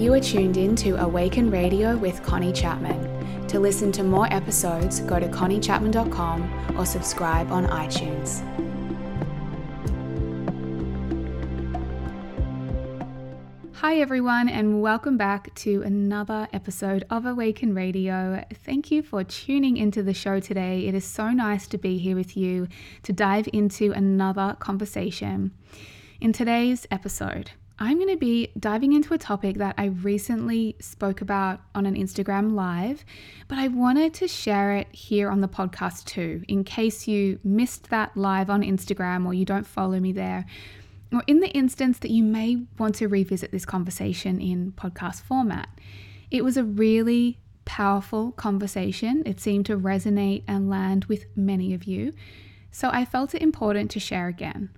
You are tuned in to Awaken Radio with Connie Chapman. To listen to more episodes, go to conniechapman.com or subscribe on iTunes. Hi, everyone, and welcome back to another episode of Awaken Radio. Thank you for tuning into the show today. It is so nice to be here with you to dive into another conversation. In today's episode, I'm going to be diving into a topic that I recently spoke about on an Instagram live, but I wanted to share it here on the podcast too, in case you missed that live on Instagram or you don't follow me there, or in the instance that you may want to revisit this conversation in podcast format. It was a really powerful conversation. It seemed to resonate and land with many of you. So I felt it important to share again.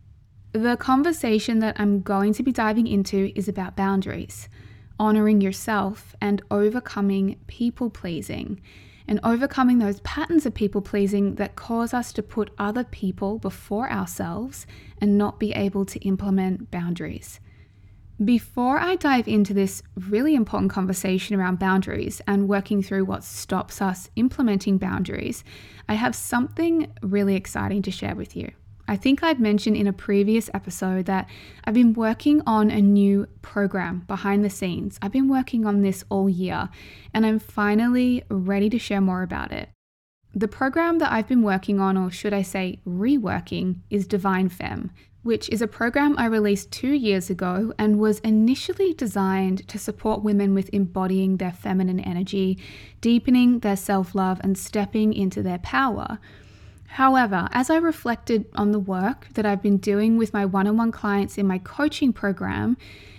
The conversation that I'm going to be diving into is about boundaries, honoring yourself, and overcoming people pleasing, and overcoming those patterns of people pleasing that cause us to put other people before ourselves and not be able to implement boundaries. Before I dive into this really important conversation around boundaries and working through what stops us implementing boundaries, I have something really exciting to share with you. I think I'd mentioned in a previous episode that I've been working on a new program behind the scenes. I've been working on this all year and I'm finally ready to share more about it. The program that I've been working on, or should I say reworking, is Divine Femme, which is a program I released two years ago and was initially designed to support women with embodying their feminine energy, deepening their self love, and stepping into their power. However, as I reflected on the work that I've been doing with my one on one clients in my coaching program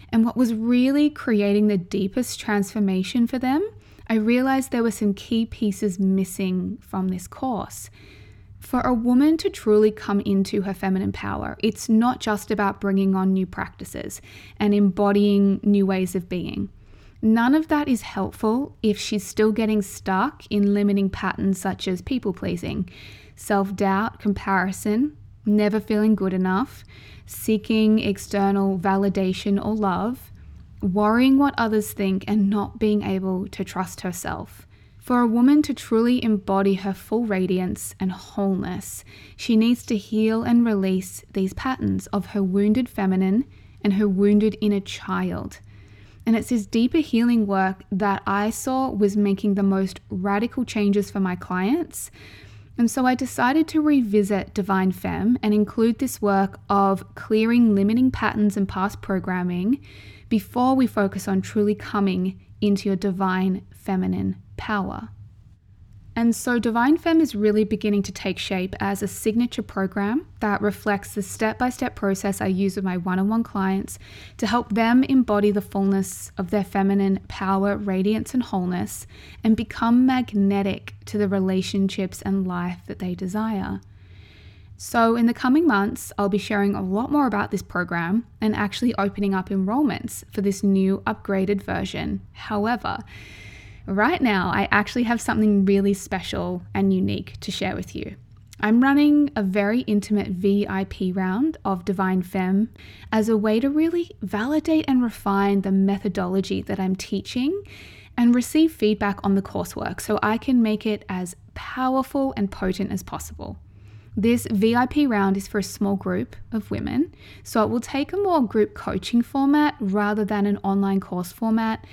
and what was really creating the deepest transformation for them, I realized there were some key pieces missing from this course. For a woman to truly come into her feminine power, it's not just about bringing on new practices and embodying new ways of being. None of that is helpful if she's still getting stuck in limiting patterns such as people pleasing self doubt, comparison, never feeling good enough, seeking external validation or love, worrying what others think, and not being able to trust herself. For a woman to truly embody her full radiance and wholeness, she needs to heal and release these patterns of her wounded feminine and her wounded inner child. And it's this deeper healing work that I saw was making the most radical changes for my clients and so I decided to revisit Divine Femme and include this work of clearing limiting patterns and past programming before we focus on truly coming into your divine feminine power. And so Divine Femme is really beginning to take shape as a signature program that reflects the step by step process I use with my one on one clients to help them embody the fullness of their feminine power, radiance, and wholeness and become magnetic to the relationships and life that they desire. So, in the coming months, I'll be sharing a lot more about this program and actually opening up enrollments for this new upgraded version. However, Right now, I actually have something really special and unique to share with you. I'm running a very intimate VIP round of Divine Femme as a way to really validate and refine the methodology that I'm teaching and receive feedback on the coursework so I can make it as powerful and potent as possible. This VIP round is for a small group of women, so it will take a more group coaching format rather than an online course format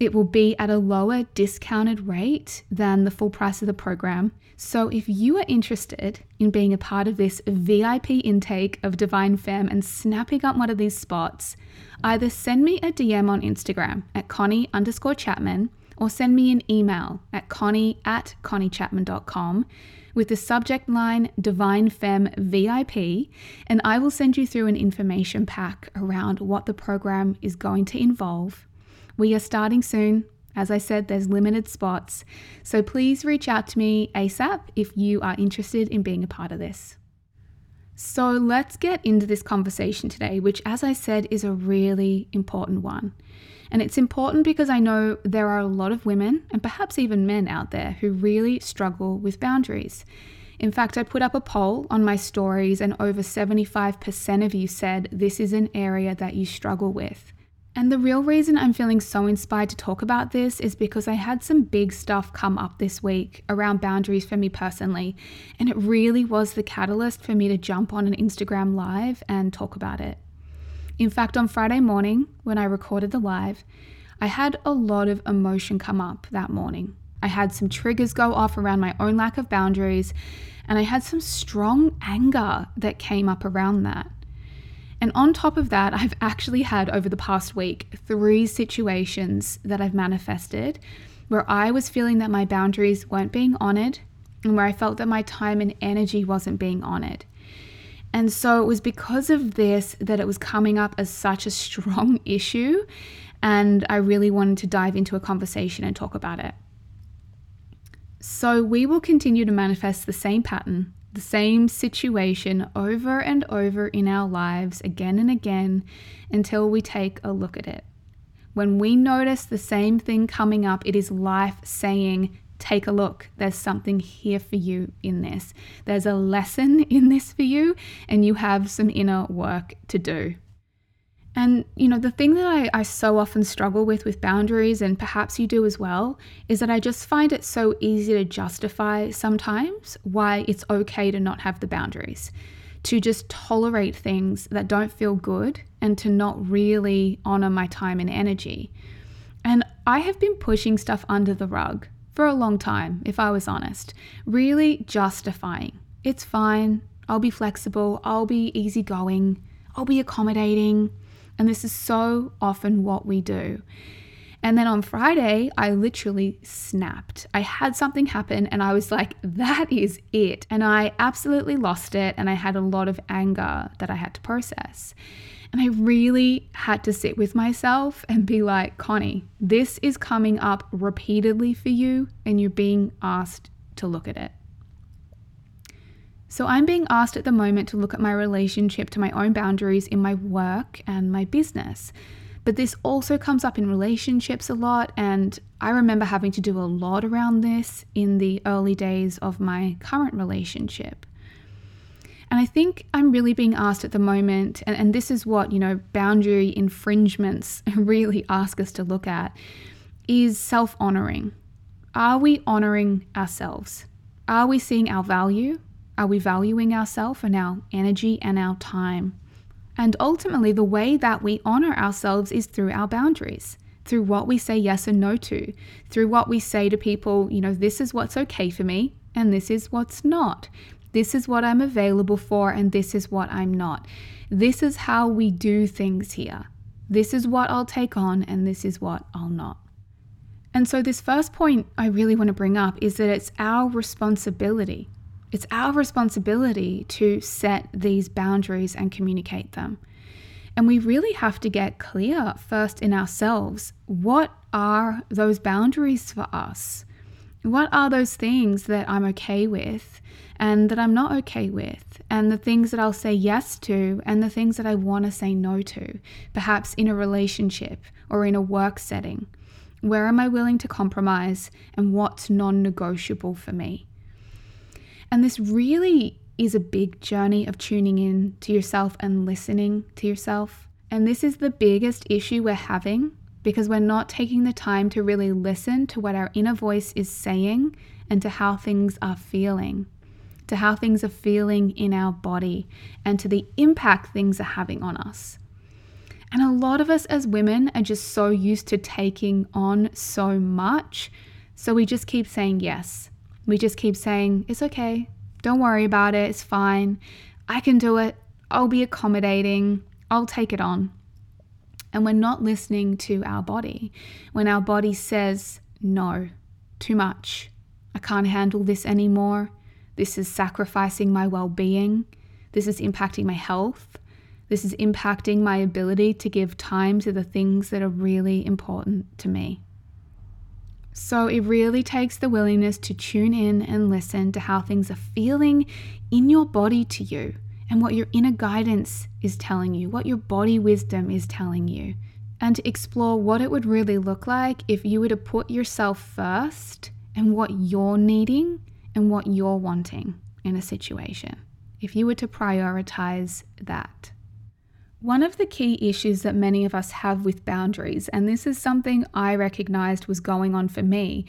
it will be at a lower discounted rate than the full price of the program. So, if you are interested in being a part of this VIP intake of Divine Femme and snapping up one of these spots, either send me a DM on Instagram at Connie underscore Chapman or send me an email at Connie at ConnieChapman.com with the subject line Divine Femme VIP, and I will send you through an information pack around what the program is going to involve we are starting soon. As I said, there's limited spots. So please reach out to me ASAP if you are interested in being a part of this. So let's get into this conversation today, which, as I said, is a really important one. And it's important because I know there are a lot of women and perhaps even men out there who really struggle with boundaries. In fact, I put up a poll on my stories, and over 75% of you said this is an area that you struggle with. And the real reason I'm feeling so inspired to talk about this is because I had some big stuff come up this week around boundaries for me personally, and it really was the catalyst for me to jump on an Instagram live and talk about it. In fact, on Friday morning, when I recorded the live, I had a lot of emotion come up that morning. I had some triggers go off around my own lack of boundaries, and I had some strong anger that came up around that. And on top of that, I've actually had over the past week three situations that I've manifested where I was feeling that my boundaries weren't being honored and where I felt that my time and energy wasn't being honored. And so it was because of this that it was coming up as such a strong issue. And I really wanted to dive into a conversation and talk about it. So we will continue to manifest the same pattern the same situation over and over in our lives again and again until we take a look at it. When we notice the same thing coming up, it is life saying, Take a look. There's something here for you in this. There's a lesson in this for you, and you have some inner work to do. And, you know, the thing that I, I so often struggle with with boundaries, and perhaps you do as well, is that I just find it so easy to justify sometimes why it's okay to not have the boundaries, to just tolerate things that don't feel good, and to not really honor my time and energy. And I have been pushing stuff under the rug for a long time, if I was honest, really justifying. It's fine, I'll be flexible, I'll be easygoing, I'll be accommodating. And this is so often what we do. And then on Friday, I literally snapped. I had something happen and I was like, that is it. And I absolutely lost it. And I had a lot of anger that I had to process. And I really had to sit with myself and be like, Connie, this is coming up repeatedly for you, and you're being asked to look at it. So I'm being asked at the moment to look at my relationship to my own boundaries in my work and my business. But this also comes up in relationships a lot, and I remember having to do a lot around this in the early days of my current relationship. And I think I'm really being asked at the moment, and, and this is what, you know, boundary infringements really ask us to look at, is self honoring. Are we honoring ourselves? Are we seeing our value? Are we valuing ourselves and our energy and our time? And ultimately, the way that we honor ourselves is through our boundaries, through what we say yes and no to, through what we say to people, you know, this is what's okay for me and this is what's not. This is what I'm available for and this is what I'm not. This is how we do things here. This is what I'll take on and this is what I'll not. And so, this first point I really want to bring up is that it's our responsibility it's our responsibility to set these boundaries and communicate them. And we really have to get clear first in ourselves what are those boundaries for us? What are those things that I'm okay with and that I'm not okay with? And the things that I'll say yes to and the things that I want to say no to, perhaps in a relationship or in a work setting. Where am I willing to compromise and what's non negotiable for me? And this really is a big journey of tuning in to yourself and listening to yourself. And this is the biggest issue we're having because we're not taking the time to really listen to what our inner voice is saying and to how things are feeling, to how things are feeling in our body, and to the impact things are having on us. And a lot of us as women are just so used to taking on so much. So we just keep saying yes we just keep saying, it's okay, don't worry about it, it's fine, I can do it, I'll be accommodating, I'll take it on. And we're not listening to our body. When our body says, no, too much, I can't handle this anymore, this is sacrificing my well being, this is impacting my health, this is impacting my ability to give time to the things that are really important to me. So it really takes the willingness to tune in and listen to how things are feeling in your body to you and what your inner guidance is telling you, what your body wisdom is telling you, and to explore what it would really look like if you were to put yourself first and what you're needing and what you're wanting in a situation. If you were to prioritize that. One of the key issues that many of us have with boundaries, and this is something I recognized was going on for me,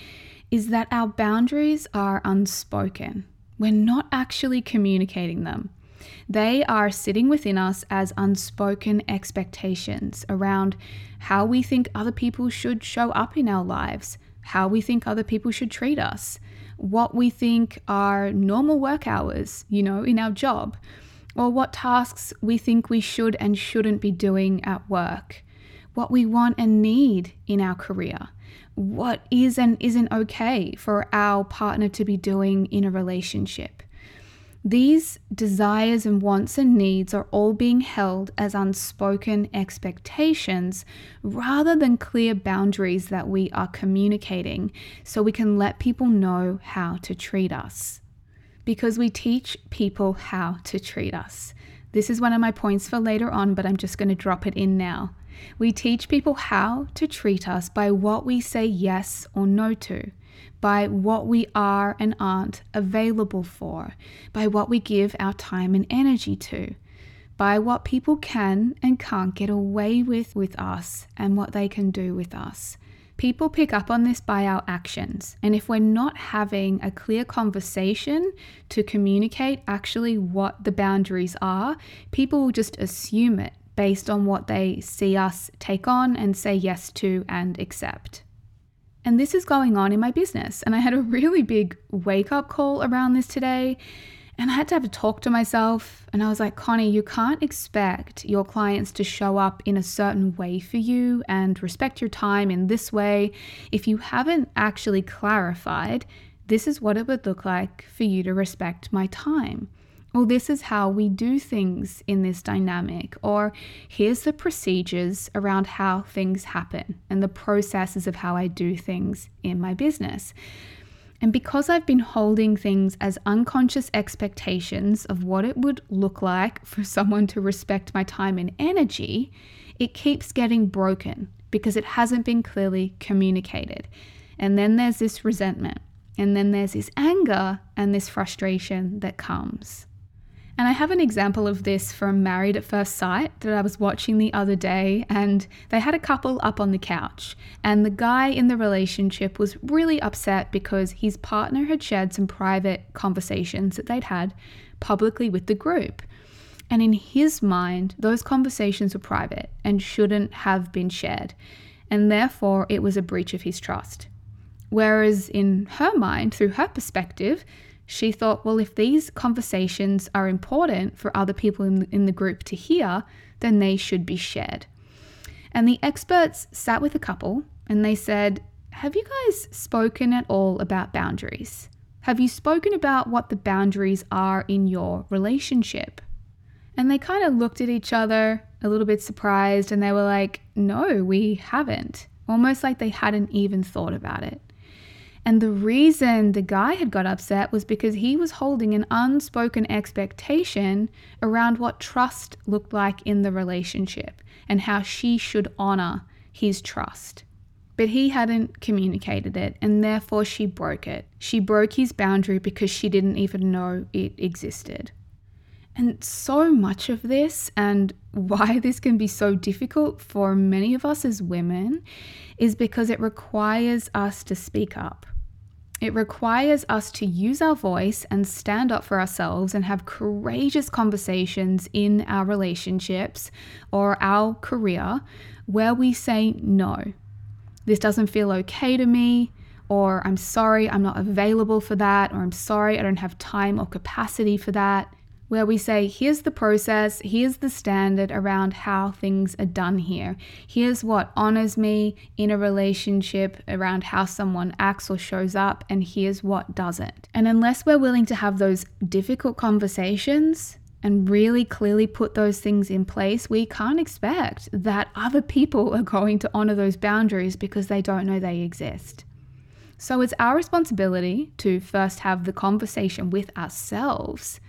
is that our boundaries are unspoken. We're not actually communicating them. They are sitting within us as unspoken expectations around how we think other people should show up in our lives, how we think other people should treat us, what we think are normal work hours, you know, in our job, or what tasks we think we should and shouldn't be doing at work, what we want and need in our career, what is and isn't okay for our partner to be doing in a relationship. These desires and wants and needs are all being held as unspoken expectations rather than clear boundaries that we are communicating so we can let people know how to treat us. Because we teach people how to treat us. This is one of my points for later on, but I'm just going to drop it in now. We teach people how to treat us by what we say yes or no to by what we are and aren't available for, by what we give our time and energy to, by what people can and can't get away with with us and what they can do with us. People pick up on this by our actions. And if we're not having a clear conversation to communicate actually what the boundaries are, people will just assume it based on what they see us take on and say yes to and accept. And this is going on in my business. And I had a really big wake up call around this today. And I had to have a talk to myself. And I was like, Connie, you can't expect your clients to show up in a certain way for you and respect your time in this way if you haven't actually clarified this is what it would look like for you to respect my time or this is how we do things in this dynamic, or here's the procedures around how things happen and the processes of how I do things in my business. And because I've been holding things as unconscious expectations of what it would look like for someone to respect my time and energy, it keeps getting broken because it hasn't been clearly communicated. And then there's this resentment, and then there's this anger and this frustration that comes. And I have an example of this from Married at First Sight that I was watching the other day, and they had a couple up on the couch. And the guy in the relationship was really upset because his partner had shared some private conversations that they'd had publicly with the group. And in his mind, those conversations were private and shouldn't have been shared. And therefore, it was a breach of his trust. Whereas in her mind, through her perspective, she thought, well, if these conversations are important for other people in the, in the group to hear, then they should be shared. And the experts sat with a couple and they said, Have you guys spoken at all about boundaries? Have you spoken about what the boundaries are in your relationship? And they kind of looked at each other a little bit surprised and they were like, No, we haven't. Almost like they hadn't even thought about it. And the reason the guy had got upset was because he was holding an unspoken expectation around what trust looked like in the relationship and how she should honor his trust. But he hadn't communicated it, and therefore she broke it. She broke his boundary because she didn't even know it existed. And so much of this, and why this can be so difficult for many of us as women, is because it requires us to speak up. It requires us to use our voice and stand up for ourselves and have courageous conversations in our relationships or our career where we say, no, this doesn't feel okay to me, or I'm sorry, I'm not available for that, or I'm sorry, I don't have time or capacity for that where we say, here's the process, here's the standard around how things are done here. Here's what honors me in a relationship around how someone acts or shows up, and here's what doesn't. And unless we're willing to have those difficult conversations, and really clearly put those things in place, we can't expect that other people are going to honor those boundaries because they don't know they exist. So it's our responsibility to first have the conversation with ourselves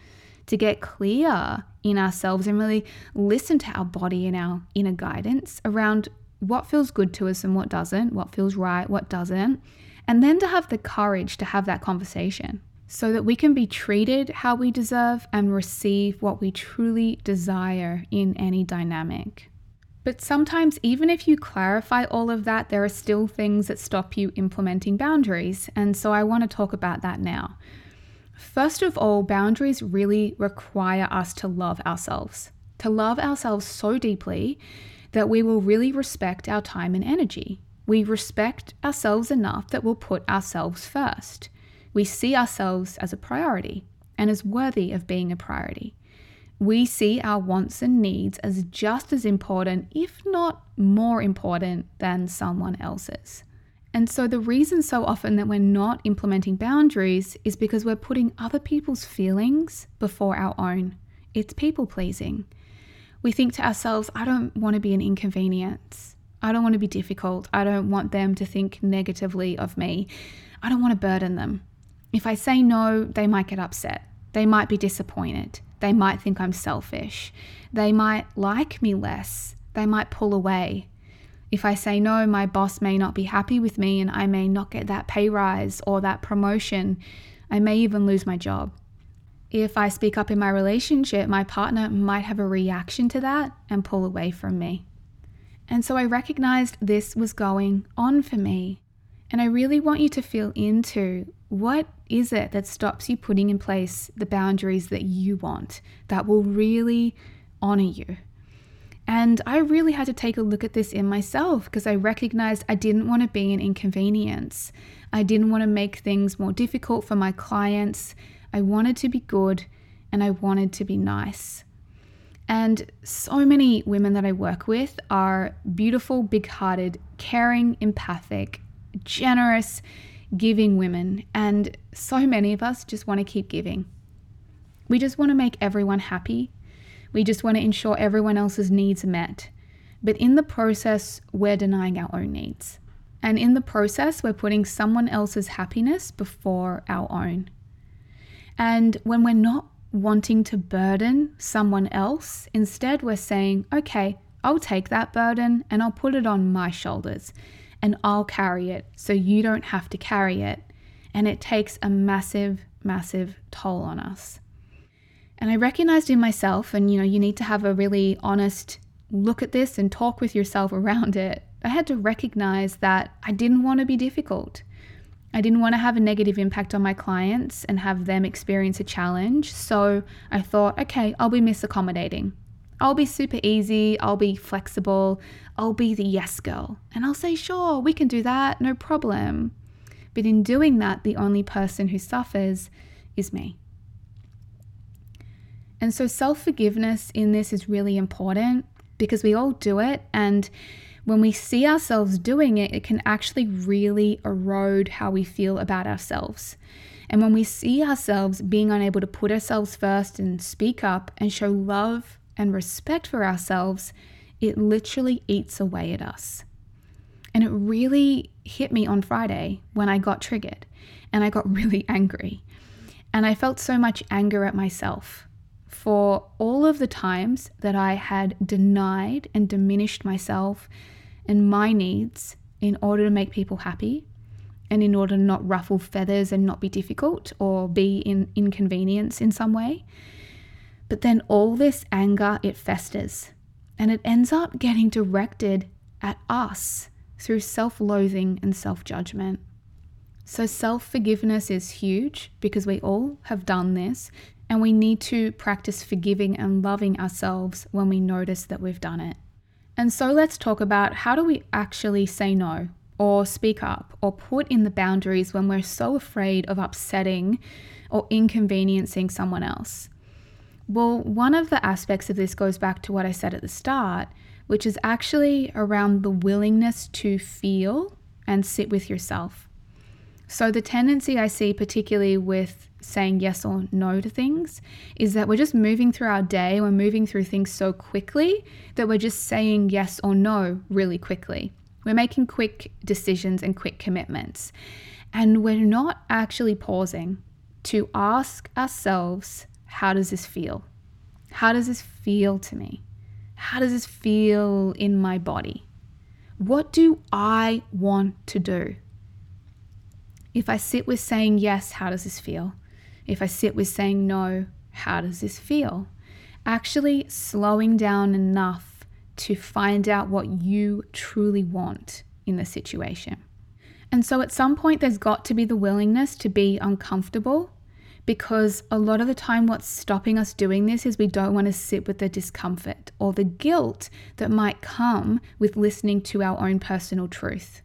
to get clear in ourselves and really listen to our body and our inner guidance around what feels good to us and what doesn't, what feels right, what doesn't, and then to have the courage to have that conversation. so that we can be treated how we deserve and receive what we truly desire in any dynamic. But sometimes, even if you clarify all of that, there are still things that stop you implementing boundaries. And so I want to talk about that now. First of all, boundaries really require us to love ourselves, to love ourselves so deeply that we will really respect our time and energy. We respect ourselves enough that we'll put ourselves first. We see ourselves as a priority and as worthy of being a priority we see our wants and needs as just as important, if not more important, than someone else's. And so, the reason so often that we're not implementing boundaries is because we're putting other people's feelings before our own. It's people pleasing. We think to ourselves, I don't want to be an inconvenience. I don't want to be difficult. I don't want them to think negatively of me. I don't want to burden them. If I say no, they might get upset. They might be disappointed. They might think I'm selfish. They might like me less. They might pull away. If I say no, my boss may not be happy with me and I may not get that pay rise or that promotion. I may even lose my job. If I speak up in my relationship, my partner might have a reaction to that and pull away from me. And so I recognized this was going on for me. And I really want you to feel into what is it that stops you putting in place the boundaries that you want that will really honor you? And I really had to take a look at this in myself because I recognized I didn't want to be an inconvenience. I didn't want to make things more difficult for my clients. I wanted to be good and I wanted to be nice. And so many women that I work with are beautiful, big hearted, caring, empathic, generous, giving women, and so many of us just want to keep giving. We just want to make everyone happy. We just want to ensure everyone else's needs are met. But in the process, we're denying our own needs. And in the process, we're putting someone else's happiness before our own. And when we're not wanting to burden someone else, instead, we're saying, okay, I'll take that burden and I'll put it on my shoulders and I'll carry it so you don't have to carry it. And it takes a massive, massive toll on us. And I recognized in myself, and you know, you need to have a really honest look at this and talk with yourself around it. I had to recognize that I didn't want to be difficult. I didn't want to have a negative impact on my clients and have them experience a challenge. So I thought, okay, I'll be misaccommodating. I'll be super easy, I'll be flexible, I'll be the yes girl. And I'll say, sure, we can do that, no problem. But in doing that, the only person who suffers is me. And so self forgiveness in this is really important because we all do it. And when we see ourselves doing it, it can actually really erode how we feel about ourselves. And when we see ourselves being unable to put ourselves first and speak up and show love and respect for ourselves, it literally eats away at us. And it really hit me on Friday when I got triggered and I got really angry. And I felt so much anger at myself for all of the times that I had denied and diminished myself and my needs in order to make people happy and in order to not ruffle feathers and not be difficult or be in inconvenience in some way. But then all this anger, it festers and it ends up getting directed at us through self loathing and self judgment. So, self forgiveness is huge because we all have done this, and we need to practice forgiving and loving ourselves when we notice that we've done it. And so, let's talk about how do we actually say no, or speak up, or put in the boundaries when we're so afraid of upsetting or inconveniencing someone else. Well, one of the aspects of this goes back to what I said at the start, which is actually around the willingness to feel and sit with yourself. So, the tendency I see, particularly with saying yes or no to things, is that we're just moving through our day, we're moving through things so quickly that we're just saying yes or no really quickly. We're making quick decisions and quick commitments. And we're not actually pausing to ask ourselves how does this feel? How does this feel to me? How does this feel in my body? What do I want to do? If I sit with saying yes, how does this feel? If I sit with saying no, how does this feel? Actually, slowing down enough to find out what you truly want in the situation. And so at some point, there's got to be the willingness to be uncomfortable because a lot of the time, what's stopping us doing this is we don't want to sit with the discomfort or the guilt that might come with listening to our own personal truth.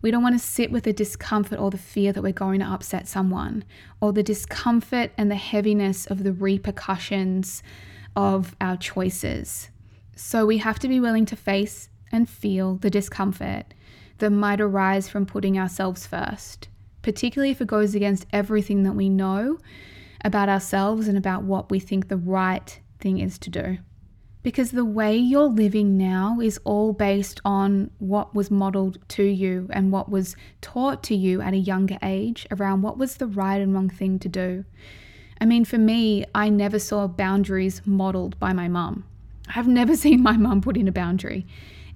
We don't want to sit with the discomfort or the fear that we're going to upset someone, or the discomfort and the heaviness of the repercussions of our choices. So we have to be willing to face and feel the discomfort that might arise from putting ourselves first particularly if it goes against everything that we know about ourselves and about what we think the right thing is to do. Because the way you're living now is all based on what was modeled to you and what was taught to you at a younger age around what was the right and wrong thing to do. I mean, for me, I never saw boundaries modeled by my mum. I've never seen my mum put in a boundary.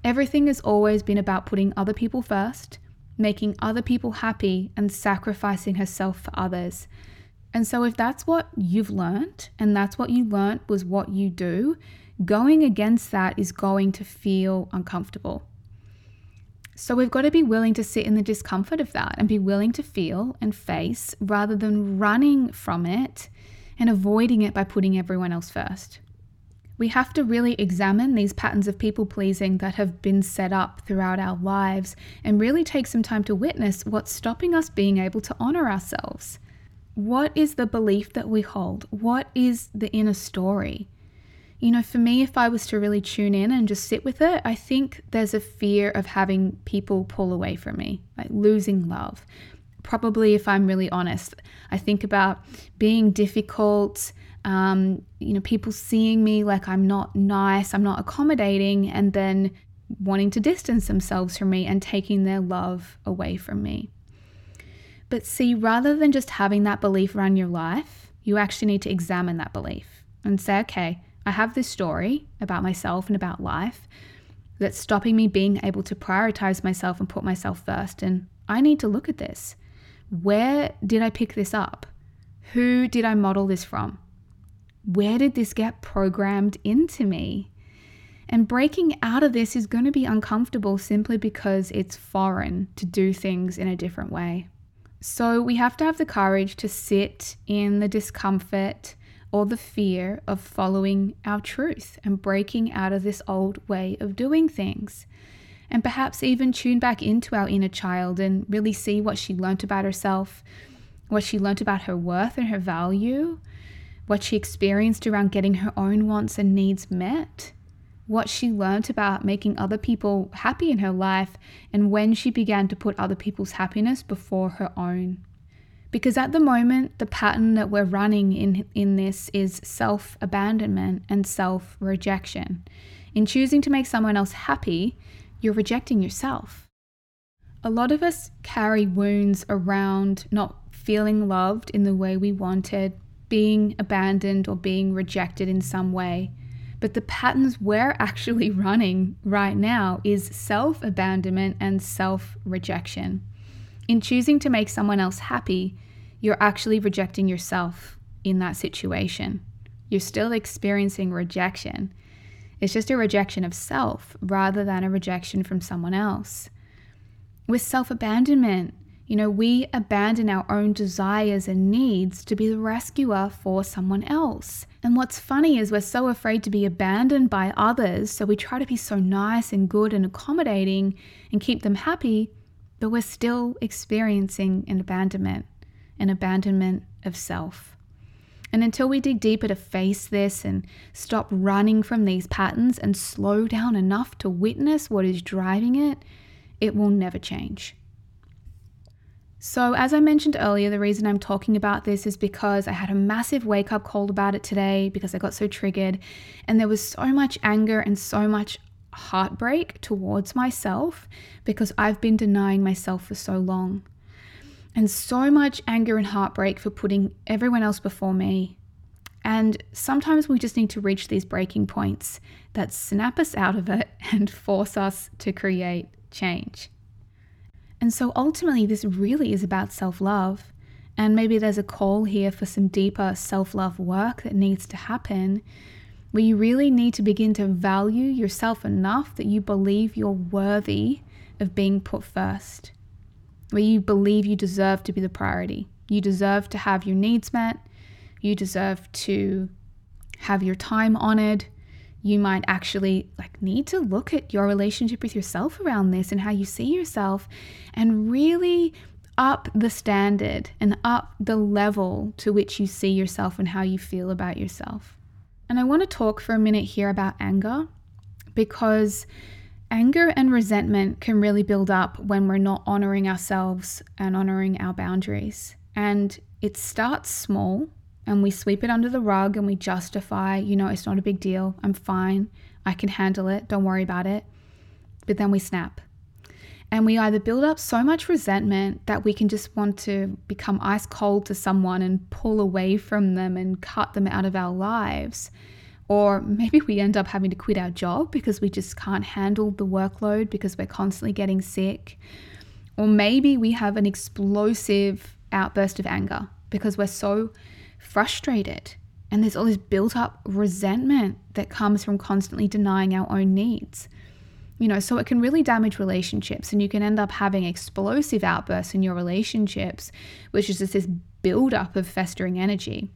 Everything has always been about putting other people first making other people happy and sacrificing herself for others. And so, if that's what you've learned and that's what you learned was what you do, going against that is going to feel uncomfortable. So, we've got to be willing to sit in the discomfort of that and be willing to feel and face rather than running from it and avoiding it by putting everyone else first we have to really examine these patterns of people pleasing that have been set up throughout our lives and really take some time to witness what's stopping us being able to honor ourselves. What is the belief that we hold? What is the inner story? You know, for me, if I was to really tune in and just sit with it, I think there's a fear of having people pull away from me, like losing love. Probably, if I'm really honest, I think about being difficult, um, you know, people seeing me like I'm not nice, I'm not accommodating, and then wanting to distance themselves from me and taking their love away from me. But see, rather than just having that belief around your life, you actually need to examine that belief and say, okay, I have this story about myself and about life that's stopping me being able to prioritize myself and put myself first. And I need to look at this. Where did I pick this up? Who did I model this from? where did this get programmed into me? And breaking out of this is going to be uncomfortable simply because it's foreign to do things in a different way. So we have to have the courage to sit in the discomfort or the fear of following our truth and breaking out of this old way of doing things. And perhaps even tune back into our inner child and really see what she learnt about herself, what she learnt about her worth and her value, what she experienced around getting her own wants and needs met, what she learnt about making other people happy in her life, and when she began to put other people's happiness before her own. Because at the moment, the pattern that we're running in, in this is self abandonment and self rejection. In choosing to make someone else happy, you're rejecting yourself. A lot of us carry wounds around not feeling loved in the way we wanted, being abandoned or being rejected in some way. But the patterns we're actually running right now is self abandonment and self rejection. In choosing to make someone else happy, you're actually rejecting yourself in that situation. You're still experiencing rejection. It's just a rejection of self rather than a rejection from someone else. With self abandonment, you know, we abandon our own desires and needs to be the rescuer for someone else. And what's funny is we're so afraid to be abandoned by others, so we try to be so nice and good and accommodating and keep them happy, but we're still experiencing an abandonment, an abandonment of self. And until we dig deeper to face this and stop running from these patterns and slow down enough to witness what is driving it, it will never change. So, as I mentioned earlier, the reason I'm talking about this is because I had a massive wake up call about it today because I got so triggered, and there was so much anger and so much heartbreak towards myself because I've been denying myself for so long. And so much anger and heartbreak for putting everyone else before me. And sometimes we just need to reach these breaking points that snap us out of it and force us to create change. And so ultimately, this really is about self love. And maybe there's a call here for some deeper self love work that needs to happen, where you really need to begin to value yourself enough that you believe you're worthy of being put first, where you believe you deserve to be the priority. You deserve to have your needs met, you deserve to have your time honored. You might actually like need to look at your relationship with yourself around this and how you see yourself and really up the standard and up the level to which you see yourself and how you feel about yourself. And I want to talk for a minute here about anger because anger and resentment can really build up when we're not honoring ourselves and honoring our boundaries. And it starts small and we sweep it under the rug and we justify, you know, it's not a big deal. I'm fine. I can handle it. Don't worry about it. But then we snap. And we either build up so much resentment that we can just want to become ice cold to someone and pull away from them and cut them out of our lives. Or maybe we end up having to quit our job because we just can't handle the workload because we're constantly getting sick. Or maybe we have an explosive outburst of anger because we're so frustrated. And there's all this built up resentment that comes from constantly denying our own needs. You know, so it can really damage relationships, and you can end up having explosive outbursts in your relationships, which is just this buildup of festering energy.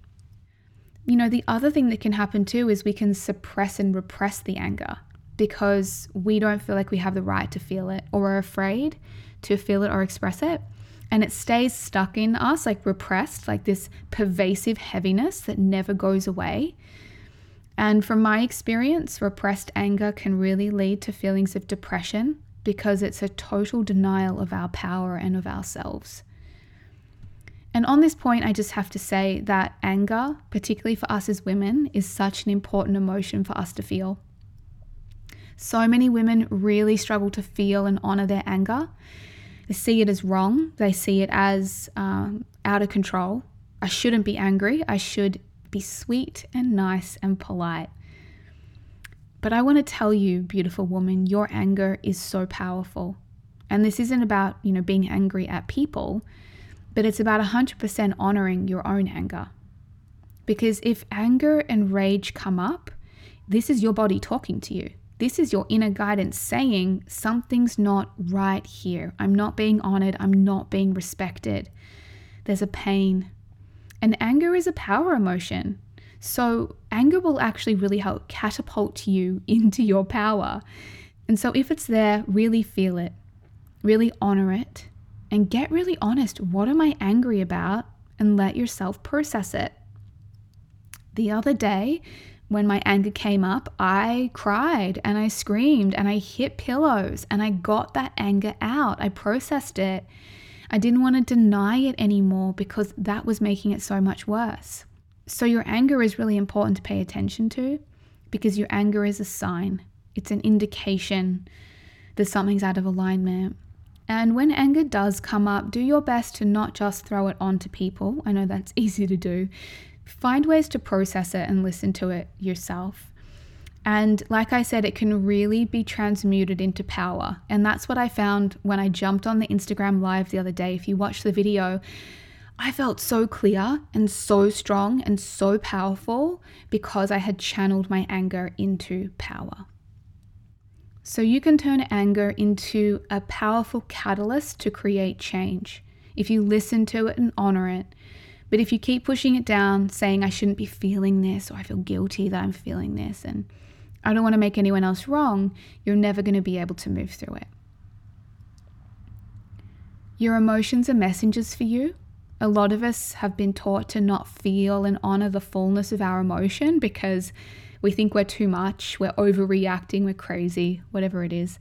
You know, the other thing that can happen too is we can suppress and repress the anger because we don't feel like we have the right to feel it or are afraid to feel it or express it and it stays stuck in us, like repressed, like this pervasive heaviness that never goes away. And from my experience, repressed anger can really lead to feelings of depression because it's a total denial of our power and of ourselves. And on this point, I just have to say that anger, particularly for us as women, is such an important emotion for us to feel. So many women really struggle to feel and honor their anger. They see it as wrong, they see it as um, out of control. I shouldn't be angry, I should be sweet and nice and polite. But I want to tell you, beautiful woman, your anger is so powerful. And this isn't about, you know, being angry at people, but it's about 100% honoring your own anger. Because if anger and rage come up, this is your body talking to you. This is your inner guidance saying something's not right here. I'm not being honored. I'm not being respected. There's a pain. And anger is a power emotion. So, anger will actually really help catapult you into your power. And so, if it's there, really feel it, really honor it, and get really honest. What am I angry about? And let yourself process it. The other day, when my anger came up, I cried and I screamed and I hit pillows and I got that anger out. I processed it. I didn't want to deny it anymore because that was making it so much worse. So, your anger is really important to pay attention to because your anger is a sign, it's an indication that something's out of alignment. And when anger does come up, do your best to not just throw it onto people. I know that's easy to do, find ways to process it and listen to it yourself. And like I said, it can really be transmuted into power. And that's what I found when I jumped on the Instagram live the other day. If you watch the video, I felt so clear and so strong and so powerful because I had channeled my anger into power. So you can turn anger into a powerful catalyst to create change if you listen to it and honor it but if you keep pushing it down, saying, I shouldn't be feeling this, or I feel guilty that I'm feeling this, and I don't want to make anyone else wrong, you're never going to be able to move through it. Your emotions are messengers for you. A lot of us have been taught to not feel and honor the fullness of our emotion because we think we're too much, we're overreacting, we're crazy, whatever it is.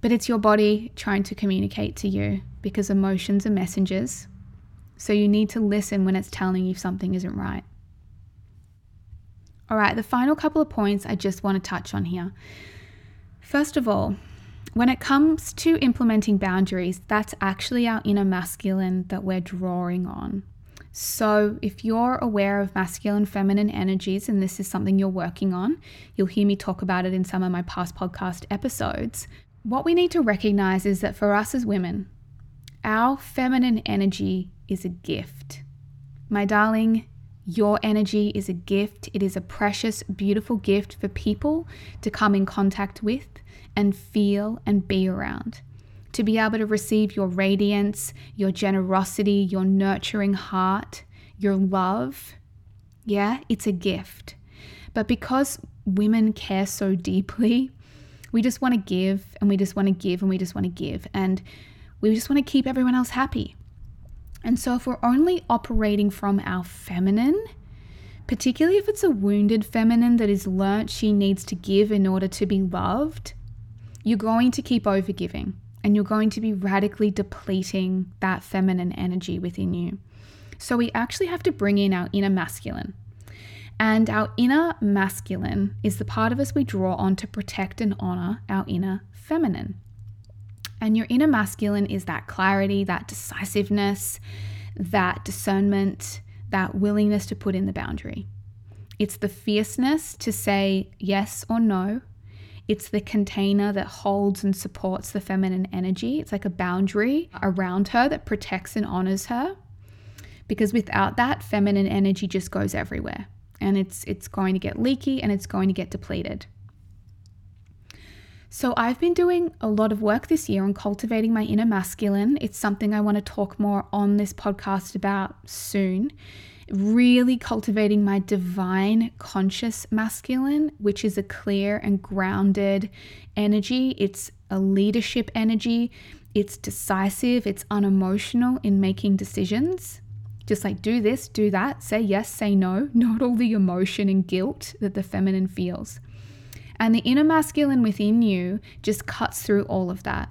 But it's your body trying to communicate to you because emotions are messengers so you need to listen when it's telling you something isn't right. All right, the final couple of points I just want to touch on here. First of all, when it comes to implementing boundaries, that's actually our inner masculine that we're drawing on. So, if you're aware of masculine, feminine energies, and this is something you're working on, you'll hear me talk about it in some of my past podcast episodes. What we need to recognize is that for us as women, our feminine energy is a gift. My darling, your energy is a gift. It is a precious, beautiful gift for people to come in contact with and feel and be around. To be able to receive your radiance, your generosity, your nurturing heart, your love. Yeah, it's a gift. But because women care so deeply, we just want to give and we just want to give and we just want to give. And we just want to keep everyone else happy. And so, if we're only operating from our feminine, particularly if it's a wounded feminine that is learnt she needs to give in order to be loved, you're going to keep overgiving and you're going to be radically depleting that feminine energy within you. So, we actually have to bring in our inner masculine. And our inner masculine is the part of us we draw on to protect and honor our inner feminine. And your inner masculine is that clarity, that decisiveness, that discernment, that willingness to put in the boundary. It's the fierceness to say yes or no. It's the container that holds and supports the feminine energy. It's like a boundary around her that protects and honors her. Because without that, feminine energy just goes everywhere and it's it's going to get leaky and it's going to get depleted. So, I've been doing a lot of work this year on cultivating my inner masculine. It's something I want to talk more on this podcast about soon. Really cultivating my divine conscious masculine, which is a clear and grounded energy. It's a leadership energy. It's decisive, it's unemotional in making decisions. Just like do this, do that, say yes, say no, not all the emotion and guilt that the feminine feels. And the inner masculine within you just cuts through all of that.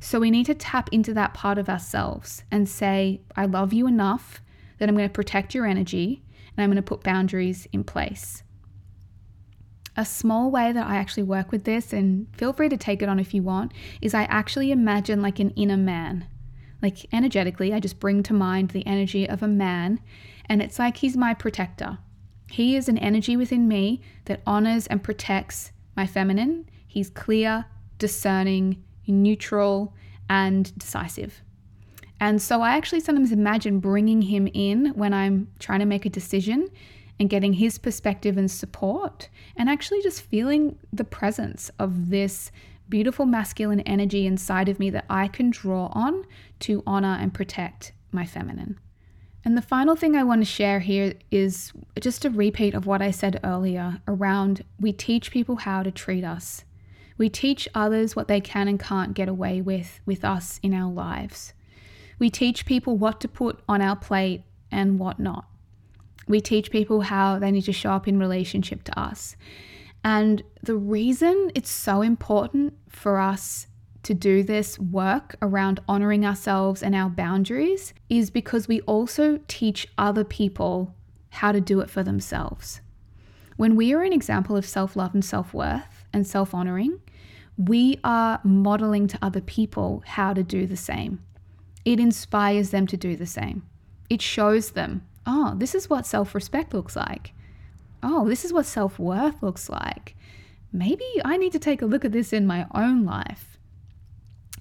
So we need to tap into that part of ourselves and say, I love you enough that I'm going to protect your energy and I'm going to put boundaries in place. A small way that I actually work with this, and feel free to take it on if you want, is I actually imagine like an inner man. Like energetically, I just bring to mind the energy of a man, and it's like he's my protector. He is an energy within me that honors and protects my feminine. He's clear, discerning, neutral, and decisive. And so I actually sometimes imagine bringing him in when I'm trying to make a decision and getting his perspective and support, and actually just feeling the presence of this beautiful masculine energy inside of me that I can draw on to honor and protect my feminine. And the final thing I want to share here is just a repeat of what I said earlier around we teach people how to treat us. We teach others what they can and can't get away with with us in our lives. We teach people what to put on our plate and what not. We teach people how they need to show up in relationship to us. And the reason it's so important for us to do this work around honoring ourselves and our boundaries is because we also teach other people how to do it for themselves. When we are an example of self love and self worth and self honoring, we are modeling to other people how to do the same. It inspires them to do the same. It shows them, oh, this is what self respect looks like. Oh, this is what self worth looks like. Maybe I need to take a look at this in my own life.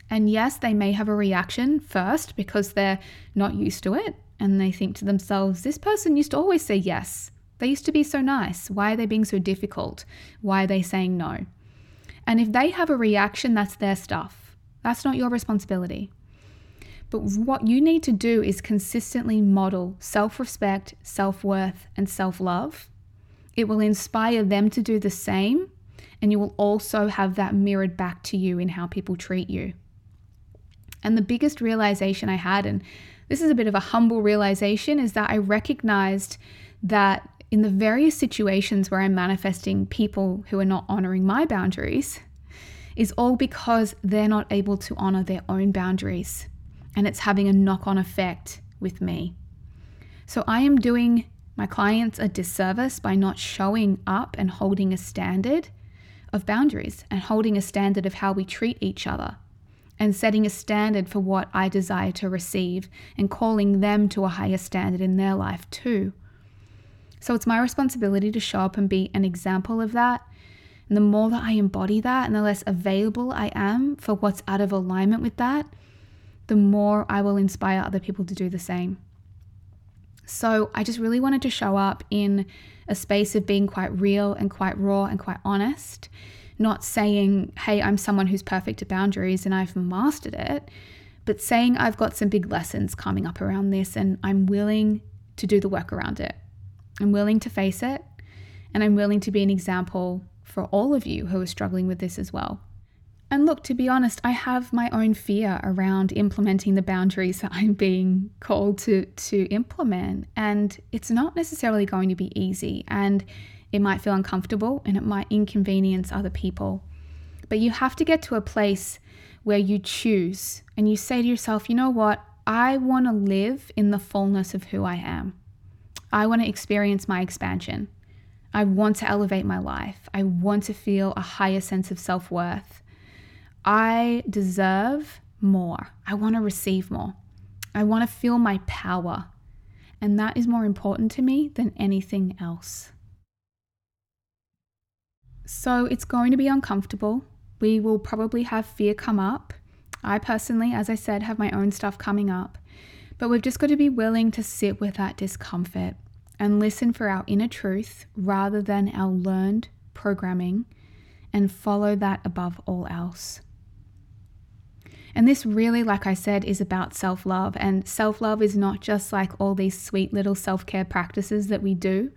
And yes, they may have a reaction first because they're not used to it and they think to themselves, this person used to always say yes. They used to be so nice. Why are they being so difficult? Why are they saying no? And if they have a reaction, that's their stuff. That's not your responsibility. But what you need to do is consistently model self respect, self worth, and self love. It will inspire them to do the same, and you will also have that mirrored back to you in how people treat you. And the biggest realization I had, and this is a bit of a humble realization, is that I recognized that in the various situations where I'm manifesting people who are not honoring my boundaries, is all because they're not able to honor their own boundaries. And it's having a knock on effect with me. So I am doing my clients a disservice by not showing up and holding a standard of boundaries and holding a standard of how we treat each other and setting a standard for what I desire to receive and calling them to a higher standard in their life too. So it's my responsibility to show up and be an example of that. And the more that I embody that and the less available I am for what's out of alignment with that, the more I will inspire other people to do the same. So I just really wanted to show up in a space of being quite real and quite raw and quite honest, not saying, hey, I'm someone who's perfect at boundaries and I've mastered it, but saying I've got some big lessons coming up around this and I'm willing to do the work around it. I'm willing to face it and I'm willing to be an example for all of you who are struggling with this as well. And look, to be honest, I have my own fear around implementing the boundaries that I'm being called to to implement, and it's not necessarily going to be easy and it might feel uncomfortable and it might inconvenience other people. But you have to get to a place where you choose and you say to yourself, "You know what? I want to live in the fullness of who I am. I want to experience my expansion. I want to elevate my life. I want to feel a higher sense of self worth. I deserve more. I want to receive more. I want to feel my power. And that is more important to me than anything else. So it's going to be uncomfortable. We will probably have fear come up. I personally, as I said, have my own stuff coming up. But we've just got to be willing to sit with that discomfort and listen for our inner truth rather than our learned programming and follow that above all else. And this really, like I said, is about self love. And self love is not just like all these sweet little self care practices that we do,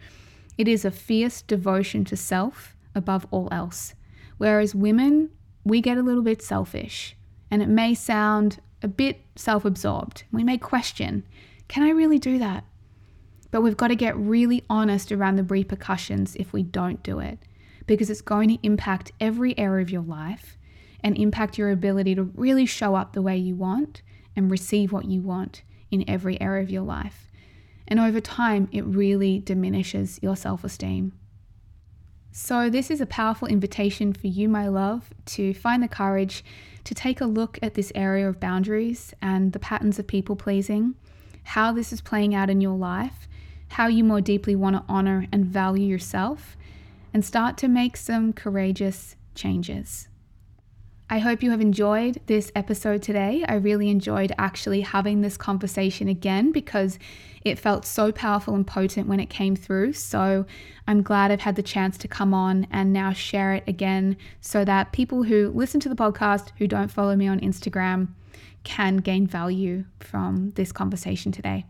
it is a fierce devotion to self above all else. Whereas women, we get a little bit selfish and it may sound a bit self absorbed. We may question can I really do that? But we've got to get really honest around the repercussions if we don't do it because it's going to impact every area of your life and impact your ability to really show up the way you want and receive what you want in every area of your life. And over time, it really diminishes your self esteem. So, this is a powerful invitation for you, my love, to find the courage to take a look at this area of boundaries and the patterns of people pleasing, how this is playing out in your life, how you more deeply want to honor and value yourself, and start to make some courageous changes. I hope you have enjoyed this episode today. I really enjoyed actually having this conversation again because it felt so powerful and potent when it came through. So I'm glad I've had the chance to come on and now share it again so that people who listen to the podcast who don't follow me on Instagram can gain value from this conversation today.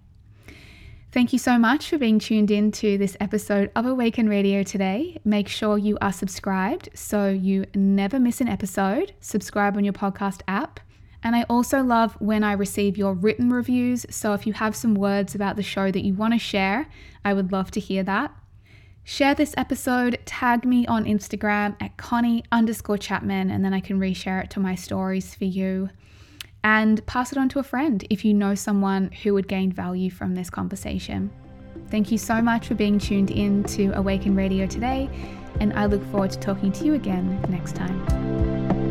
Thank you so much for being tuned in to this episode of Awaken Radio today. Make sure you are subscribed so you never miss an episode. Subscribe on your podcast app. And I also love when I receive your written reviews. So if you have some words about the show that you want to share, I would love to hear that. Share this episode, tag me on Instagram at Connie underscore Chapman, and then I can reshare it to my stories for you and pass it on to a friend if you know someone who would gain value from this conversation. Thank you so much for being tuned in to Awaken Radio today, and I look forward to talking to you again next time.